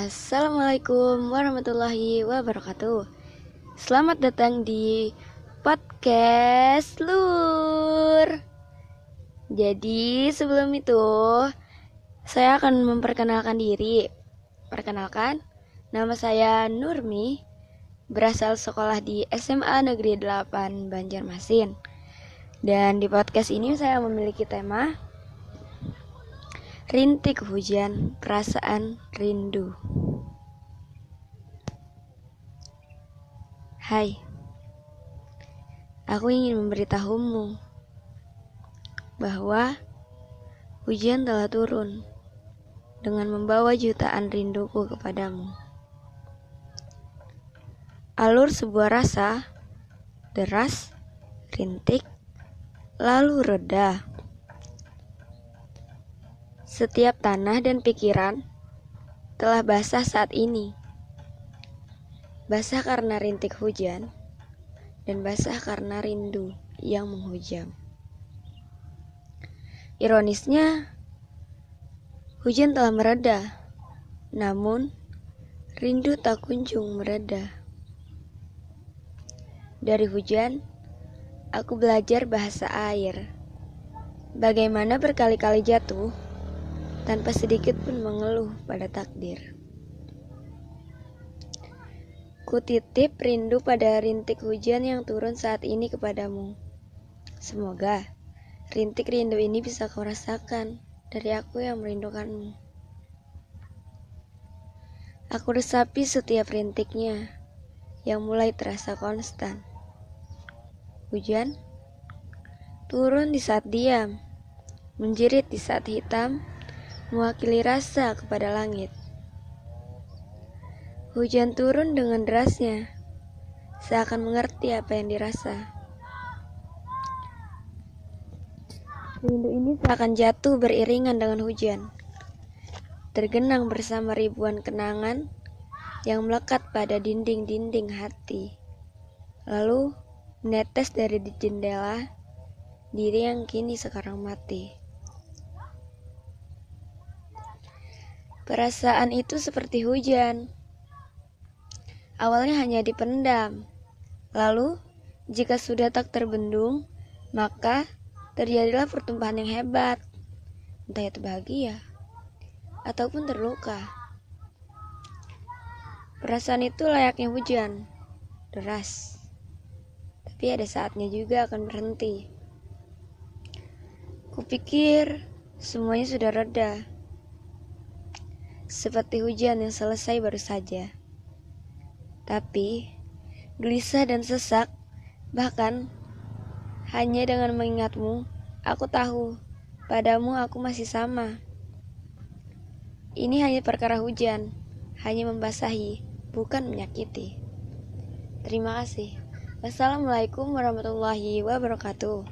Assalamualaikum warahmatullahi wabarakatuh. Selamat datang di podcast Lur. Jadi sebelum itu Saya akan memperkenalkan diri. Perkenalkan Nama saya Nurmi Berasal sekolah di SMA Negeri 8 Banjarmasin. Dan di podcast ini saya memiliki tema Rintik hujan, perasaan rindu. Hai, aku ingin memberitahumu bahwa hujan telah turun dengan membawa jutaan rinduku kepadamu. Alur sebuah rasa, deras, rintik, lalu reda setiap tanah dan pikiran telah basah saat ini. Basah karena rintik hujan dan basah karena rindu yang menghujam. Ironisnya, hujan telah mereda, namun rindu tak kunjung mereda. Dari hujan, aku belajar bahasa air. Bagaimana berkali-kali jatuh tanpa sedikit pun mengeluh pada takdir. Kutitip rindu pada rintik hujan yang turun saat ini kepadamu. Semoga rintik rindu ini bisa kau rasakan dari aku yang merindukanmu. Aku resapi setiap rintiknya yang mulai terasa konstan. Hujan turun di saat diam, menjerit di saat hitam, mewakili rasa kepada langit. Hujan turun dengan derasnya, seakan mengerti apa yang dirasa. Rindu ini seakan jatuh beriringan dengan hujan, tergenang bersama ribuan kenangan yang melekat pada dinding-dinding hati. Lalu menetes dari di jendela diri yang kini sekarang mati. Perasaan itu seperti hujan. Awalnya hanya dipendam. Lalu, jika sudah tak terbendung, maka terjadilah pertumpahan yang hebat. Entah itu bahagia ataupun terluka. Perasaan itu layaknya hujan, deras. Tapi ada saatnya juga akan berhenti. Kupikir semuanya sudah reda seperti hujan yang selesai baru saja. Tapi, gelisah dan sesak, bahkan hanya dengan mengingatmu, aku tahu padamu aku masih sama. Ini hanya perkara hujan, hanya membasahi, bukan menyakiti. Terima kasih. Wassalamualaikum warahmatullahi wabarakatuh.